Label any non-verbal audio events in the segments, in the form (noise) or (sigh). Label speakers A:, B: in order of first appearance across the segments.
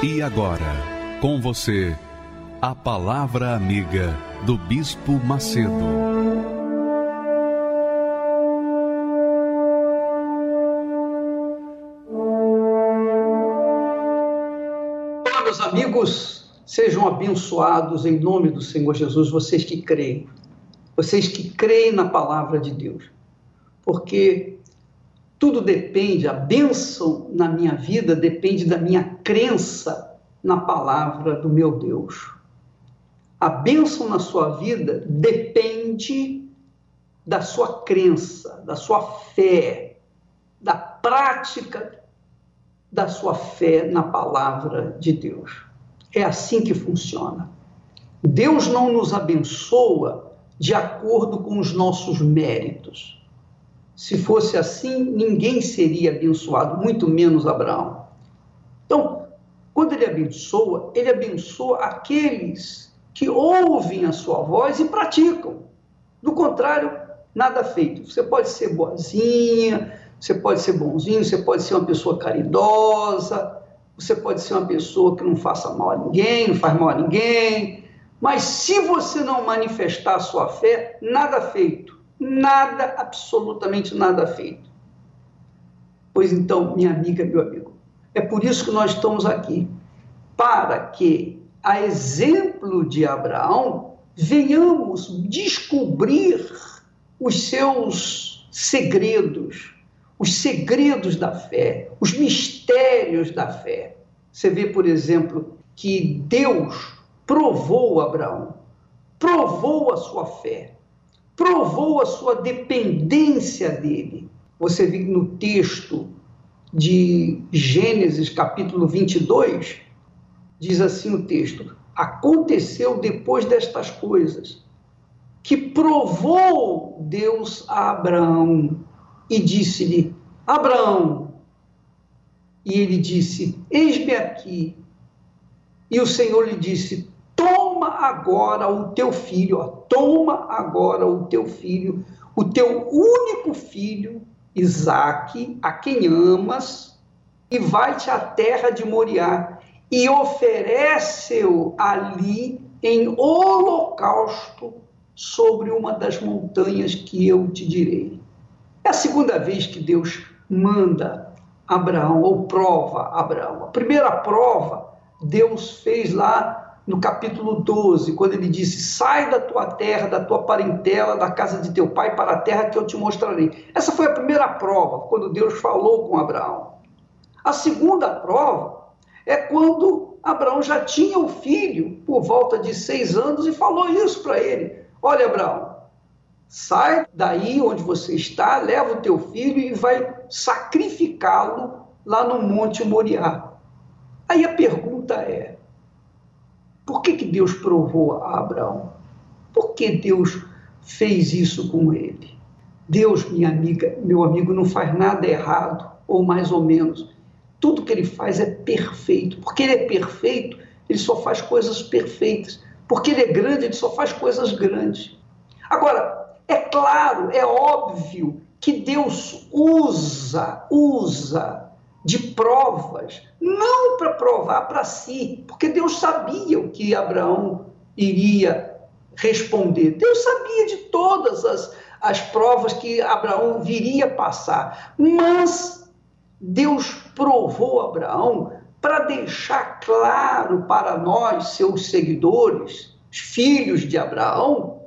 A: E agora, com você, a Palavra Amiga do Bispo Macedo.
B: Olá, meus amigos, sejam abençoados em nome do Senhor Jesus, vocês que creem, vocês que creem na palavra de Deus, porque tudo depende, a bênção na minha vida depende da minha crença na palavra do meu Deus. A bênção na sua vida depende da sua crença, da sua fé, da prática da sua fé na palavra de Deus. É assim que funciona. Deus não nos abençoa de acordo com os nossos méritos. Se fosse assim, ninguém seria abençoado, muito menos Abraão. Então, quando ele abençoa, ele abençoa aqueles que ouvem a sua voz e praticam. Do contrário, nada feito. Você pode ser boazinha, você pode ser bonzinho, você pode ser uma pessoa caridosa, você pode ser uma pessoa que não faça mal a ninguém, não faz mal a ninguém, mas se você não manifestar a sua fé, nada feito nada, absolutamente nada feito. Pois então, minha amiga, meu amigo, é por isso que nós estamos aqui, para que, a exemplo de Abraão, venhamos descobrir os seus segredos, os segredos da fé, os mistérios da fé. Você vê, por exemplo, que Deus provou Abraão, provou a sua fé, provou a sua dependência dele. Você vê no texto de Gênesis, capítulo 22, diz assim o texto: Aconteceu depois destas coisas que provou Deus a Abraão e disse-lhe: Abraão. E ele disse: Eis-me aqui. E o Senhor lhe disse: toma agora o teu filho, ó, toma agora o teu filho, o teu único filho, Isaque, a quem amas, e vai-te à terra de Moriá e oferece-o ali em holocausto sobre uma das montanhas que eu te direi. É a segunda vez que Deus manda Abraão, ou prova Abraão. A primeira prova Deus fez lá no capítulo 12, quando ele disse: Sai da tua terra, da tua parentela, da casa de teu pai, para a terra que eu te mostrarei. Essa foi a primeira prova, quando Deus falou com Abraão. A segunda prova é quando Abraão já tinha o filho, por volta de seis anos, e falou isso para ele: Olha, Abraão, sai daí onde você está, leva o teu filho e vai sacrificá-lo lá no Monte Moriá. Aí a pergunta é: por que, que Deus provou a Abraão? Por que Deus fez isso com ele? Deus, minha amiga, meu amigo, não faz nada errado, ou mais ou menos. Tudo que ele faz é perfeito. Porque ele é perfeito, ele só faz coisas perfeitas. Porque ele é grande, ele só faz coisas grandes. Agora, é claro, é óbvio que Deus usa, usa de provas, não para provar para si, porque Deus sabia o que Abraão iria responder. Deus sabia de todas as, as provas que Abraão viria passar, mas Deus provou Abraão para deixar claro para nós, seus seguidores, filhos de Abraão,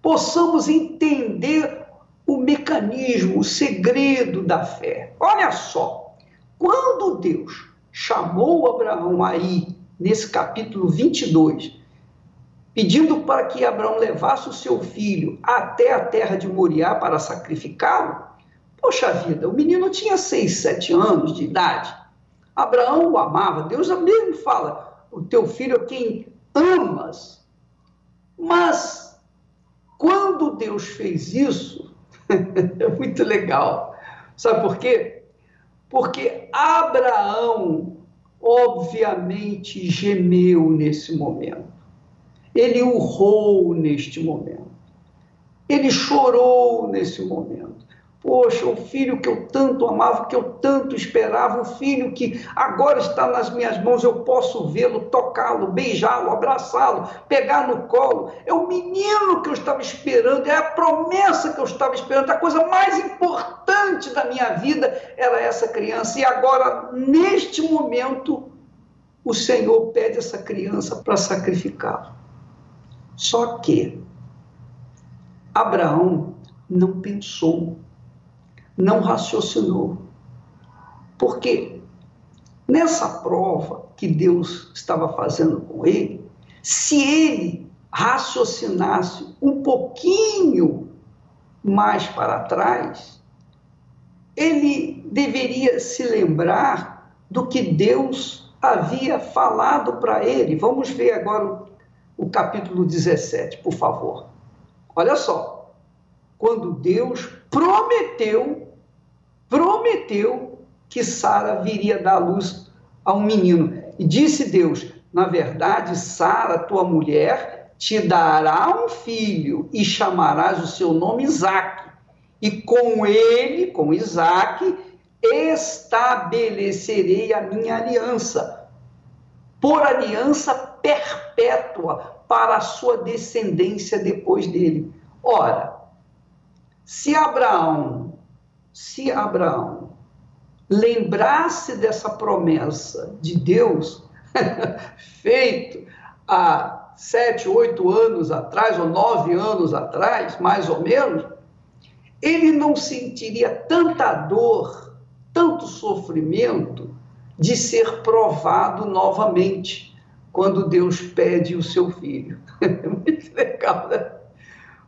B: possamos entender o mecanismo, o segredo da fé. Olha só, quando Deus chamou Abraão aí, nesse capítulo 22, pedindo para que Abraão levasse o seu filho até a terra de Moriá para sacrificá-lo, poxa vida, o menino tinha 6, 7 anos de idade. Abraão o amava, Deus mesmo fala: o teu filho é quem amas. Mas, quando Deus fez isso, (laughs) é muito legal. Sabe por quê? Porque Abraão, obviamente, gemeu nesse momento. Ele urrou neste momento. Ele chorou nesse momento. Poxa, o filho que eu tanto amava, que eu tanto esperava, o filho que agora está nas minhas mãos, eu posso vê-lo, tocá-lo, beijá-lo, abraçá-lo, pegar no colo. É o menino que eu estava esperando, é a promessa que eu estava esperando, a coisa mais importante da minha vida era essa criança. E agora, neste momento, o Senhor pede essa criança para sacrificá-lo. Só que Abraão não pensou não raciocinou. Porque nessa prova que Deus estava fazendo com ele, se ele raciocinasse um pouquinho mais para trás, ele deveria se lembrar do que Deus havia falado para ele. Vamos ver agora o, o capítulo 17, por favor. Olha só. Quando Deus prometeu prometeu que Sara viria dar luz a um menino. E disse Deus: Na verdade, Sara, tua mulher, te dará um filho e chamarás o seu nome Isaque. E com ele, com Isaque, estabelecerei a minha aliança, por aliança perpétua para a sua descendência depois dele. Ora, se Abraão se Abraão lembrasse dessa promessa de Deus, (laughs) feito há sete, oito anos atrás, ou nove anos atrás, mais ou menos, ele não sentiria tanta dor, tanto sofrimento de ser provado novamente quando Deus pede o seu filho. (laughs) Muito legal, né?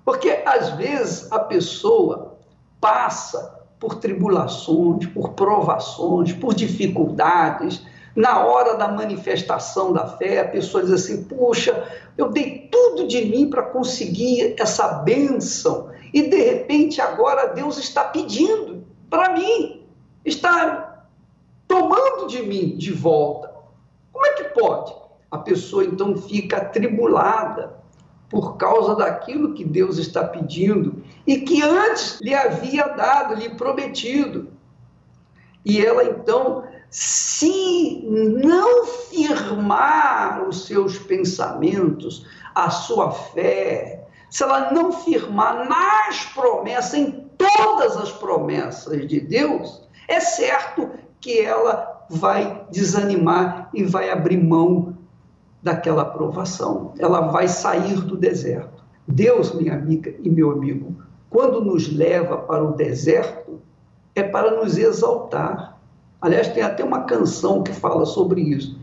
B: Porque às vezes a pessoa passa por tribulações, por provações, por dificuldades. Na hora da manifestação da fé, a pessoa diz assim: Puxa, eu dei tudo de mim para conseguir essa bênção, e de repente agora Deus está pedindo para mim, está tomando de mim de volta. Como é que pode? A pessoa então fica atribulada, por causa daquilo que Deus está pedindo e que antes lhe havia dado, lhe prometido. E ela então, se não firmar os seus pensamentos, a sua fé, se ela não firmar nas promessas, em todas as promessas de Deus, é certo que ela vai desanimar e vai abrir mão daquela aprovação. Ela vai sair do deserto. Deus, minha amiga e meu amigo, quando nos leva para o deserto, é para nos exaltar. Aliás, tem até uma canção que fala sobre isso.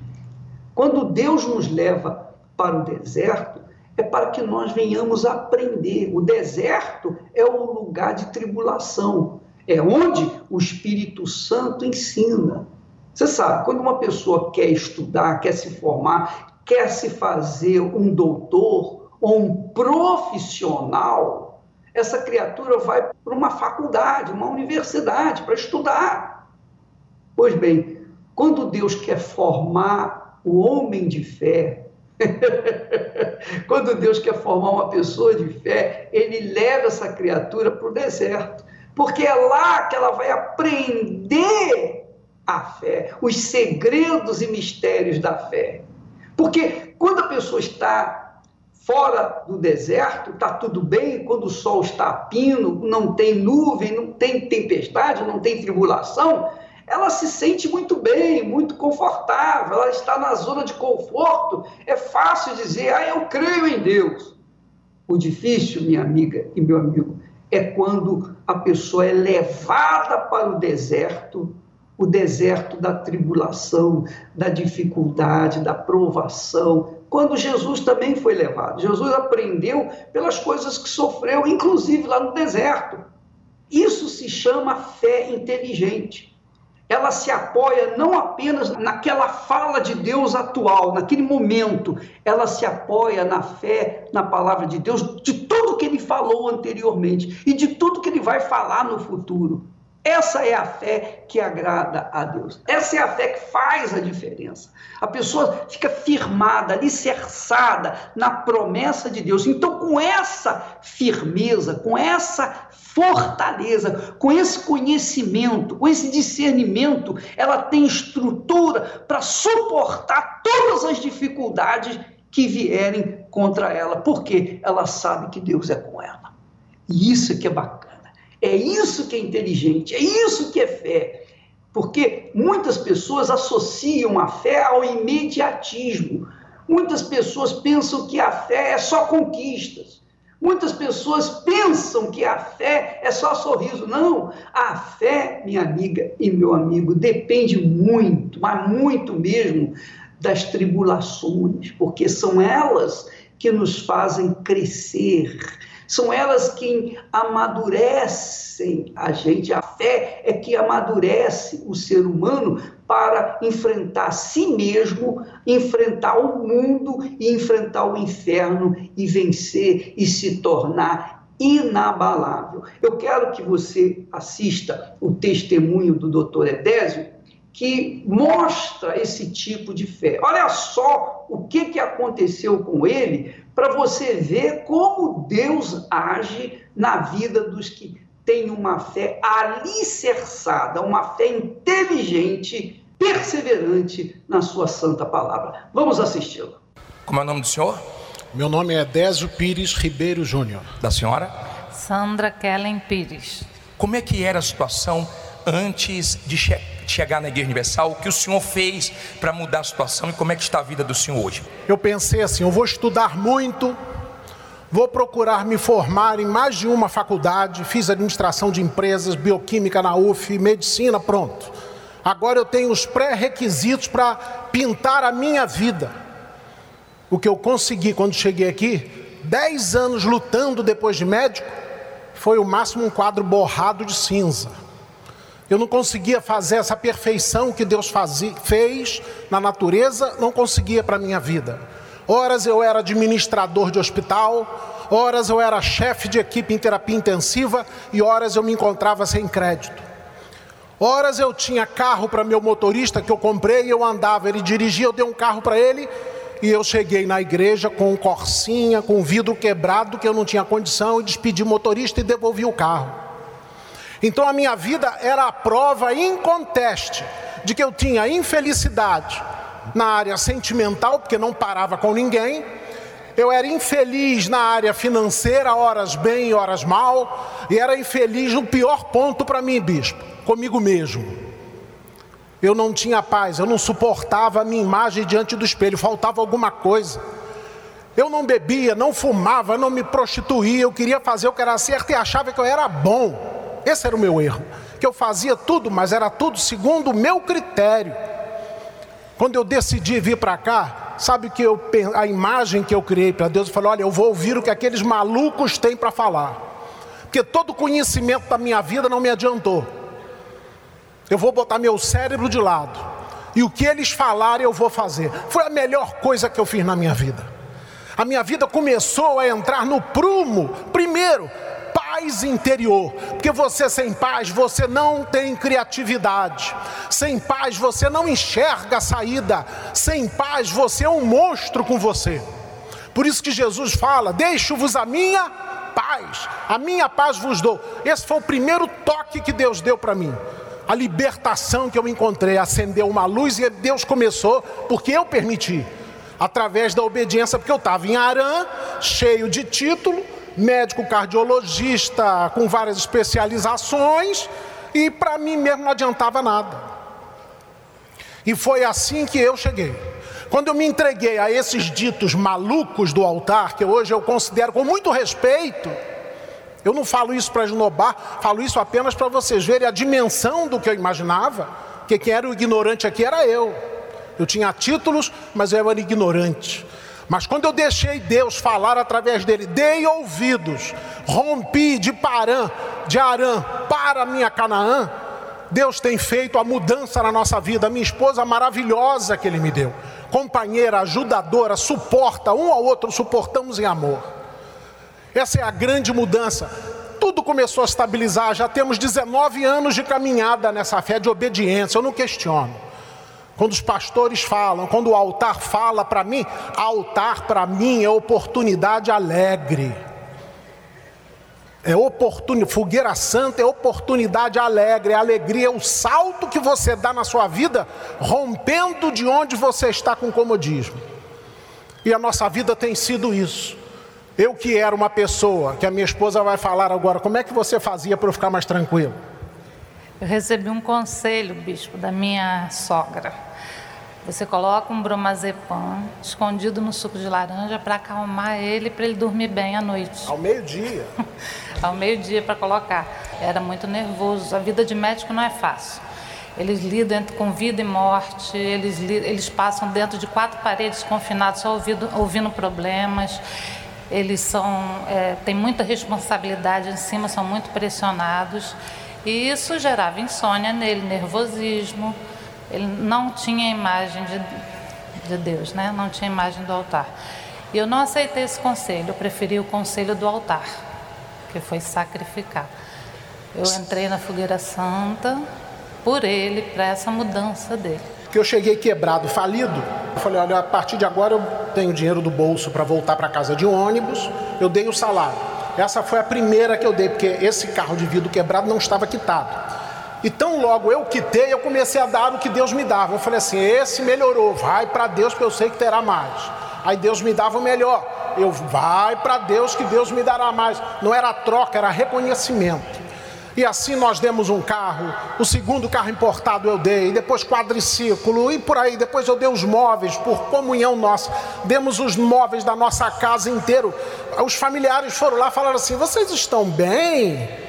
B: Quando Deus nos leva para o deserto, é para que nós venhamos aprender. O deserto é o lugar de tribulação, é onde o Espírito Santo ensina. Você sabe, quando uma pessoa quer estudar, quer se formar, quer se fazer um doutor ou um profissional, essa criatura vai para uma faculdade, uma universidade para estudar. Pois bem, quando Deus quer formar o homem de fé, (laughs) quando Deus quer formar uma pessoa de fé, ele leva essa criatura para o deserto, porque é lá que ela vai aprender a fé, os segredos e mistérios da fé. Porque quando a pessoa está fora do deserto, está tudo bem, quando o sol está a pino, não tem nuvem, não tem tempestade, não tem tribulação, ela se sente muito bem, muito confortável, ela está na zona de conforto. É fácil dizer, ah, eu creio em Deus. O difícil, minha amiga e meu amigo, é quando a pessoa é levada para o deserto o deserto da tribulação, da dificuldade, da provação, quando Jesus também foi levado. Jesus aprendeu pelas coisas que sofreu, inclusive lá no deserto. Isso se chama fé inteligente. ela se apoia não apenas naquela fala de Deus atual, naquele momento, ela se apoia na fé, na palavra de Deus, de tudo que ele falou anteriormente e de tudo que ele vai falar no futuro. Essa é a fé que agrada a Deus. Essa é a fé que faz a diferença. A pessoa fica firmada, alicerçada na promessa de Deus. Então, com essa firmeza, com essa fortaleza, com esse conhecimento, com esse discernimento, ela tem estrutura para suportar todas as dificuldades que vierem contra ela, porque ela sabe que Deus é com ela. E isso que é bacana. É isso que é inteligente, é isso que é fé. Porque muitas pessoas associam a fé ao imediatismo. Muitas pessoas pensam que a fé é só conquistas. Muitas pessoas pensam que a fé é só sorriso. Não, a fé, minha amiga e meu amigo, depende muito, mas muito mesmo, das tribulações, porque são elas que nos fazem crescer, são elas quem amadurecem a gente. A fé é que amadurece o ser humano para enfrentar si mesmo, enfrentar o mundo e enfrentar o inferno e vencer e se tornar inabalável. Eu quero que você assista o testemunho do Dr. Edésio, que mostra esse tipo de fé. Olha só o que, que aconteceu com ele para você ver como Deus age na vida dos que têm uma fé alicerçada, uma fé inteligente, perseverante na sua santa palavra. Vamos assisti-lo.
C: Como é o nome do senhor?
D: Meu nome é Désio Pires Ribeiro Júnior.
C: Da senhora?
E: Sandra Kellen Pires.
C: Como é que era a situação antes de chegar? Chegar na Igreja Universal, o que o Senhor fez para mudar a situação e como é que está a vida do Senhor hoje?
D: Eu pensei assim, eu vou estudar muito, vou procurar me formar em mais de uma faculdade, fiz administração de empresas, bioquímica na UF, medicina, pronto. Agora eu tenho os pré-requisitos para pintar a minha vida. O que eu consegui quando cheguei aqui, dez anos lutando depois de médico, foi o máximo um quadro borrado de cinza. Eu não conseguia fazer essa perfeição que Deus fazia, fez na natureza, não conseguia para a minha vida. Horas eu era administrador de hospital, horas eu era chefe de equipe em terapia intensiva e horas eu me encontrava sem crédito. Horas eu tinha carro para meu motorista que eu comprei e eu andava, ele dirigia, eu dei um carro para ele e eu cheguei na igreja com um corsinha, com um vidro quebrado que eu não tinha condição e despedi o motorista e devolvi o carro. Então a minha vida era a prova inconteste de que eu tinha infelicidade na área sentimental, porque não parava com ninguém. Eu era infeliz na área financeira, horas bem, horas mal, e era infeliz no pior ponto para mim, bispo, comigo mesmo. Eu não tinha paz, eu não suportava a minha imagem diante do espelho, faltava alguma coisa. Eu não bebia, não fumava, não me prostituía, eu queria fazer o que era certo e achava que eu era bom. Esse era o meu erro. Que eu fazia tudo, mas era tudo segundo o meu critério. Quando eu decidi vir para cá, sabe que eu, a imagem que eu criei para Deus, eu falei: olha, eu vou ouvir o que aqueles malucos têm para falar. Porque todo conhecimento da minha vida não me adiantou. Eu vou botar meu cérebro de lado. E o que eles falarem eu vou fazer. Foi a melhor coisa que eu fiz na minha vida. A minha vida começou a entrar no prumo, primeiro, paz interior, porque você sem paz, você não tem criatividade, sem paz, você não enxerga a saída, sem paz, você é um monstro com você. Por isso que Jesus fala: Deixo-vos a minha paz, a minha paz vos dou. Esse foi o primeiro toque que Deus deu para mim. A libertação que eu encontrei, acendeu uma luz e Deus começou, porque eu permiti, através da obediência, porque eu estava em Arã, cheio de título, médico cardiologista com várias especializações, e para mim mesmo não adiantava nada. E foi assim que eu cheguei. Quando eu me entreguei a esses ditos malucos do altar, que hoje eu considero com muito respeito, eu não falo isso para esnobar, falo isso apenas para vocês verem a dimensão do que eu imaginava, que quem era o ignorante aqui era eu. Eu tinha títulos, mas eu era ignorante. Mas quando eu deixei Deus falar através dele, dei ouvidos, rompi de Parã, de Arã para a minha Canaã, Deus tem feito a mudança na nossa vida. Minha esposa maravilhosa que Ele me deu, companheira, ajudadora, suporta um ao outro, suportamos em amor. Essa é a grande mudança. Tudo começou a estabilizar, já temos 19 anos de caminhada nessa fé de obediência, eu não questiono. Quando os pastores falam, quando o altar fala para mim, altar para mim é oportunidade alegre. É oportunidade, fogueira santa é oportunidade alegre, é alegria, é o salto que você dá na sua vida, rompendo de onde você está com comodismo. E a nossa vida tem sido isso. Eu que era uma pessoa, que a minha esposa vai falar agora, como é que você fazia para eu ficar mais tranquilo?
E: Eu recebi um conselho, bispo, da minha sogra. Você coloca um bromazepam escondido no suco de laranja para acalmar ele, para ele dormir bem à noite.
D: Ao meio-dia? (laughs)
E: Ao meio-dia para colocar. Era muito nervoso. A vida de médico não é fácil. Eles lidam com vida e morte, eles, eles passam dentro de quatro paredes confinados, só ouvindo, ouvindo problemas. Eles são, é, têm muita responsabilidade em cima, são muito pressionados. E isso gerava insônia nele, nervosismo ele não tinha imagem de, de Deus, né? não tinha imagem do altar. E eu não aceitei esse conselho, eu preferi o conselho do altar, que foi sacrificar. Eu entrei na fogueira santa por ele, para essa mudança dele.
D: Que eu cheguei quebrado, falido. Eu falei: olha, a partir de agora eu tenho dinheiro do bolso para voltar para casa de ônibus, eu dei o salário. Essa foi a primeira que eu dei, porque esse carro de vidro quebrado não estava quitado. E tão logo eu quitei, eu comecei a dar o que Deus me dava. Eu falei assim: esse melhorou, vai para Deus, que eu sei que terá mais. Aí Deus me dava o melhor. Eu vai para Deus, que Deus me dará mais. Não era troca, era reconhecimento. E assim nós demos um carro, o segundo carro importado eu dei, depois quadriciclo e por aí. Depois eu dei os móveis por comunhão nossa. Demos os móveis da nossa casa inteiro. Os familiares foram lá e falaram assim: vocês estão bem?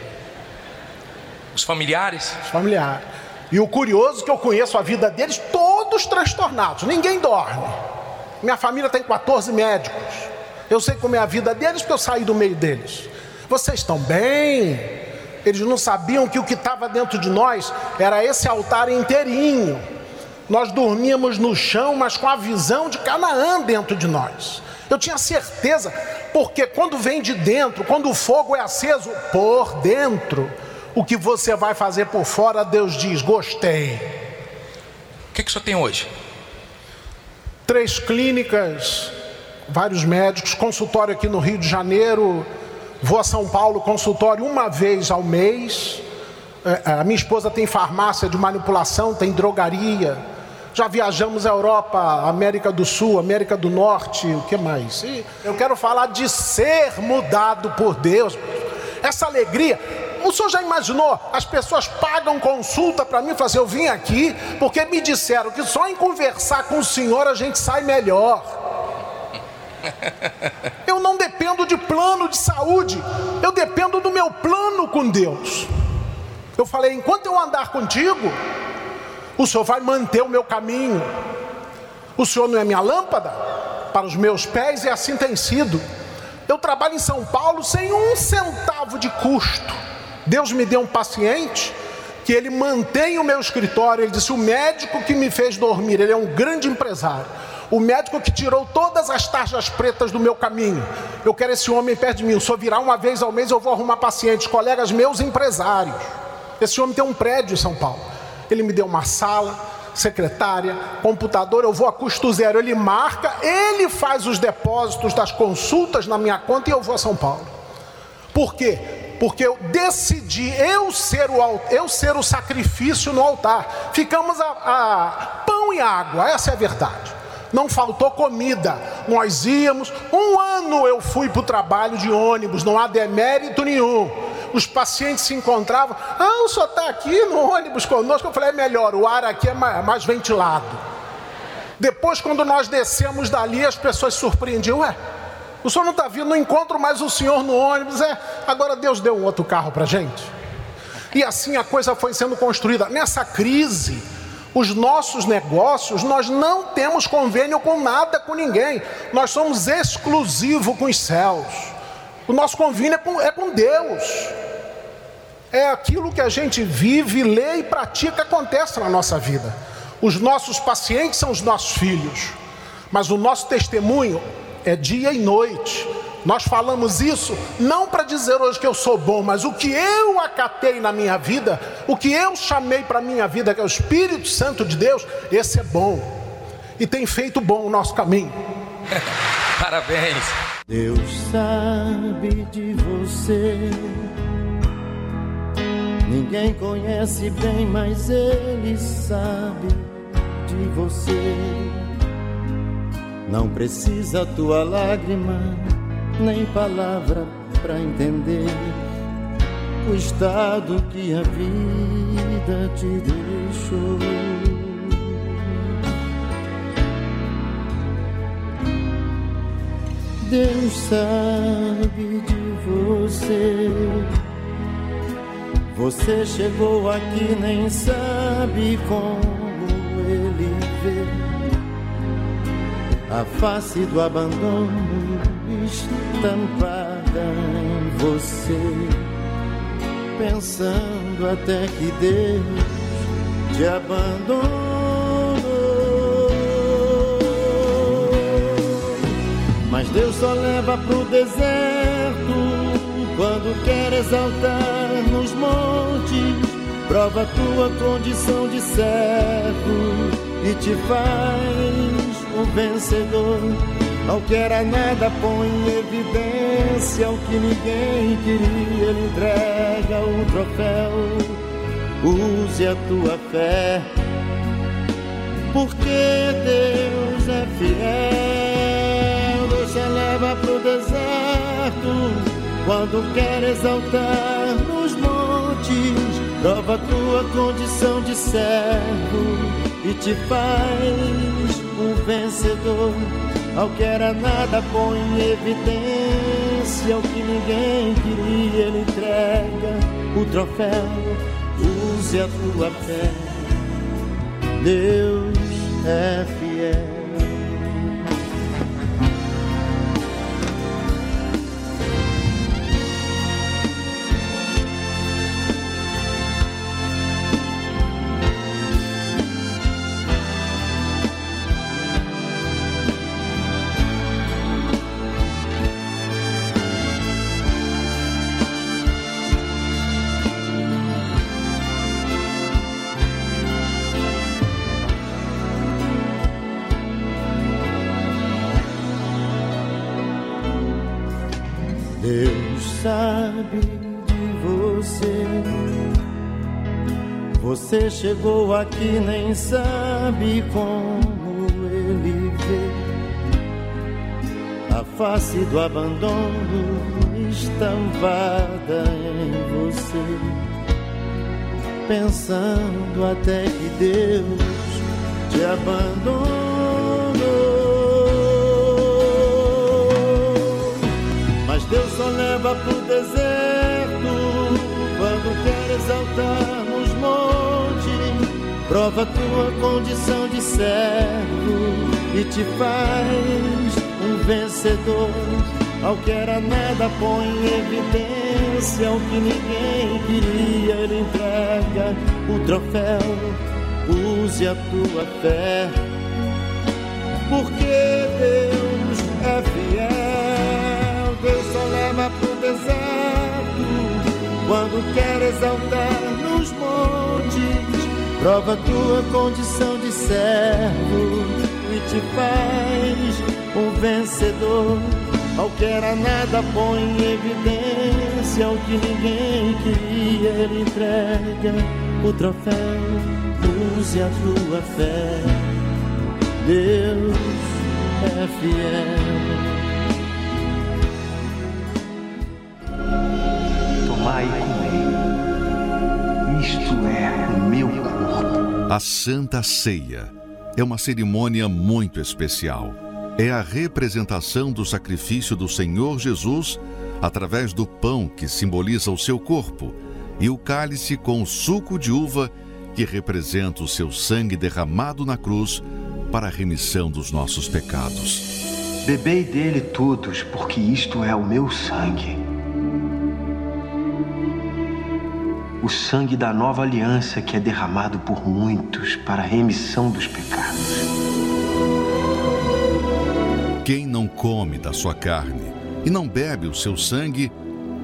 C: Os familiares?
D: Os familiares. E o curioso é que eu conheço a vida deles todos transtornados, ninguém dorme. Minha família tem 14 médicos. Eu sei como é a vida deles porque eu saí do meio deles. Vocês estão bem? Eles não sabiam que o que estava dentro de nós era esse altar inteirinho. Nós dormíamos no chão, mas com a visão de Canaã dentro de nós. Eu tinha certeza, porque quando vem de dentro, quando o fogo é aceso por dentro, o que você vai fazer por fora, Deus diz: gostei.
C: O que, que o senhor tem hoje?
D: Três clínicas, vários médicos, consultório aqui no Rio de Janeiro. Vou a São Paulo, consultório uma vez ao mês. É, é, a minha esposa tem farmácia de manipulação, tem drogaria. Já viajamos à Europa, América do Sul, América do Norte, o que mais? E eu quero falar de ser mudado por Deus. Essa alegria, o senhor já imaginou? As pessoas pagam consulta para mim falam assim: eu vim aqui porque me disseram que só em conversar com o senhor a gente sai melhor. Eu não dependo de plano de saúde, eu dependo do meu plano com Deus. Eu falei: enquanto eu andar contigo, o senhor vai manter o meu caminho. O senhor não é minha lâmpada para os meus pés, e assim tem sido. Eu trabalho em São Paulo sem um centavo de custo. Deus me deu um paciente que ele mantém o meu escritório. Ele disse: O médico que me fez dormir, ele é um grande empresário. O médico que tirou todas as tarjas pretas do meu caminho. Eu quero esse homem perto de mim. Senhor virá uma vez ao mês, eu vou arrumar pacientes, colegas meus empresários. Esse homem tem um prédio em São Paulo. Ele me deu uma sala, secretária, computador, eu vou a custo zero. Ele marca, ele faz os depósitos das consultas na minha conta e eu vou a São Paulo. Por quê? Porque eu decidi eu ser o, eu ser o sacrifício no altar. Ficamos a, a pão e água, essa é a verdade. Não faltou comida. Nós íamos. Um ano eu fui para o trabalho de ônibus, não há demérito nenhum os pacientes se encontravam. Ah, o senhor está aqui no ônibus conosco. Eu falei, é melhor, o ar aqui é mais, mais ventilado. Depois, quando nós descemos dali, as pessoas surpreendiam. Ué, o senhor não está vindo, não encontro mais o senhor no ônibus. É, agora Deus deu um outro carro para gente. E assim a coisa foi sendo construída. Nessa crise, os nossos negócios, nós não temos convênio com nada, com ninguém. Nós somos exclusivos com os céus. O nosso convívio é com, é com Deus. é aquilo que a gente vive, lê e pratica acontece na nossa vida. Os nossos pacientes são os nossos filhos, mas o nosso testemunho é dia e noite. Nós falamos isso não para dizer hoje que eu sou bom, mas o que eu acatei na minha vida, o que eu chamei para a minha vida, que é o Espírito Santo de Deus, esse é bom e tem feito bom o nosso caminho. (laughs)
C: Parabéns.
F: Deus sabe de você. Ninguém conhece bem, mas Ele sabe de você. Não precisa tua lágrima, nem palavra para entender o estado que a vida te deixou. Deus sabe de você. Você chegou aqui, nem sabe como a face do abandono estampada em você, pensando até que Deus te abandonou. Mas Deus só leva pro deserto quando quer exaltar nos montes, prova tua condição de servo e te faz o vencedor. Ao que era nada põe em evidência o que ninguém queria, ele entrega o troféu. Use a tua fé, porque Deus é fiel. Deus te leva pro deserto quando quer exaltar nos montes. Prova tua condição de servo e te faz um vencedor. Ao que era nada põe em evidência o que ninguém queria, ele entrega o troféu. Use a tua fé, Deus é fiel. Você chegou aqui, nem sabe como ele vê a face do abandono estampada em você, pensando até que Deus te abandonou. Mas Deus só leva pro deserto quando quer exaltar nos montes prova tua condição de servo e te faz um vencedor. Ao que era nada põe em evidência o que ninguém queria, ele entrega o troféu. Use a tua fé, porque Deus é fiel. Deus só leva pro deserto quando quer exaltar prova tua condição de servo e te faz um vencedor. Ao que era nada põe em evidência o que ninguém queria, ele entrega o troféu. Use a tua fé, Deus é fiel.
A: A Santa Ceia é uma cerimônia muito especial. É a representação do sacrifício do Senhor Jesus através do pão que simboliza o seu corpo e o cálice com o suco de uva que representa o seu sangue derramado na cruz para a remissão dos nossos pecados.
G: Bebei dele todos, porque isto é o meu sangue sangue da nova aliança que é derramado por muitos para a remissão dos pecados.
A: Quem não come da sua carne e não bebe o seu sangue,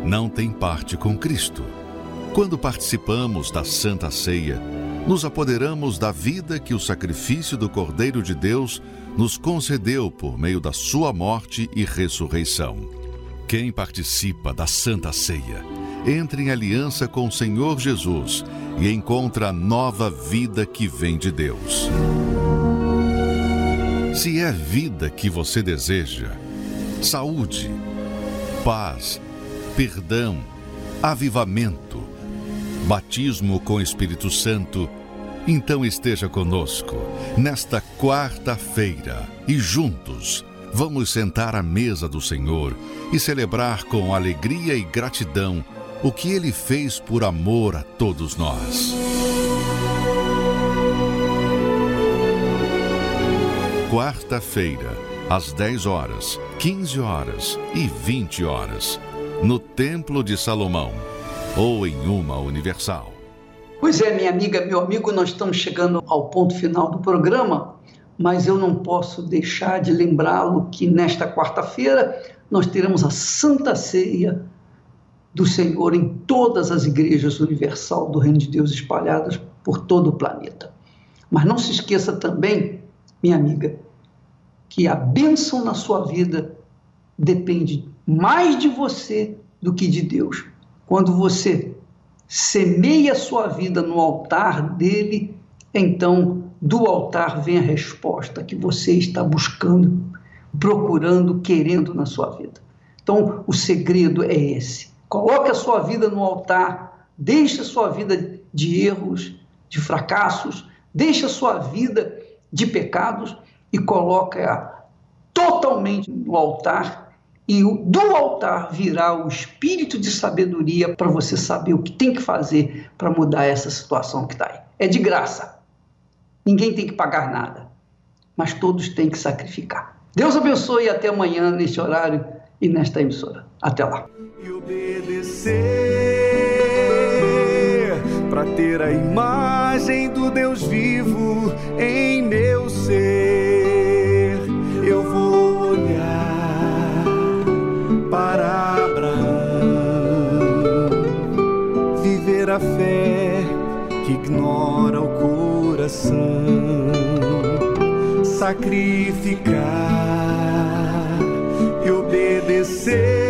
A: não tem parte com Cristo. Quando participamos da Santa Ceia, nos apoderamos da vida que o sacrifício do Cordeiro de Deus nos concedeu por meio da sua morte e ressurreição. Quem participa da Santa Ceia entra em aliança com o Senhor Jesus e encontra a nova vida que vem de Deus. Se é vida que você deseja, saúde, paz, perdão, avivamento, batismo com Espírito Santo, então esteja conosco nesta quarta-feira e juntos vamos sentar à mesa do Senhor e celebrar com alegria e gratidão o que ele fez por amor a todos nós. Quarta-feira, às 10 horas, 15 horas e 20 horas, no Templo de Salomão ou em uma universal.
B: Pois é, minha amiga, meu amigo, nós estamos chegando ao ponto final do programa, mas eu não posso deixar de lembrá-lo que nesta quarta-feira nós teremos a Santa Ceia do Senhor em todas as igrejas universal do Reino de Deus espalhadas por todo o planeta. Mas não se esqueça também, minha amiga, que a bênção na sua vida depende mais de você do que de Deus. Quando você semeia a sua vida no altar dele, então do altar vem a resposta que você está buscando, procurando, querendo na sua vida. Então, o segredo é esse. Coloque a sua vida no altar, deixe a sua vida de erros, de fracassos, deixe a sua vida de pecados e coloque-a totalmente no altar e do altar virá o espírito de sabedoria para você saber o que tem que fazer para mudar essa situação que está aí. É de graça. Ninguém tem que pagar nada, mas todos têm que sacrificar. Deus abençoe e até amanhã neste horário e nesta emissora. Até lá.
H: E obedecer para ter a imagem do Deus vivo em meu ser. Eu vou olhar para Abraão, viver a fé que ignora o coração, sacrificar crescer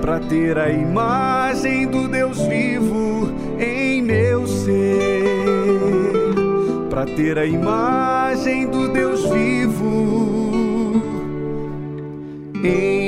H: para ter a imagem do Deus vivo em meu ser, para ter a imagem do Deus vivo em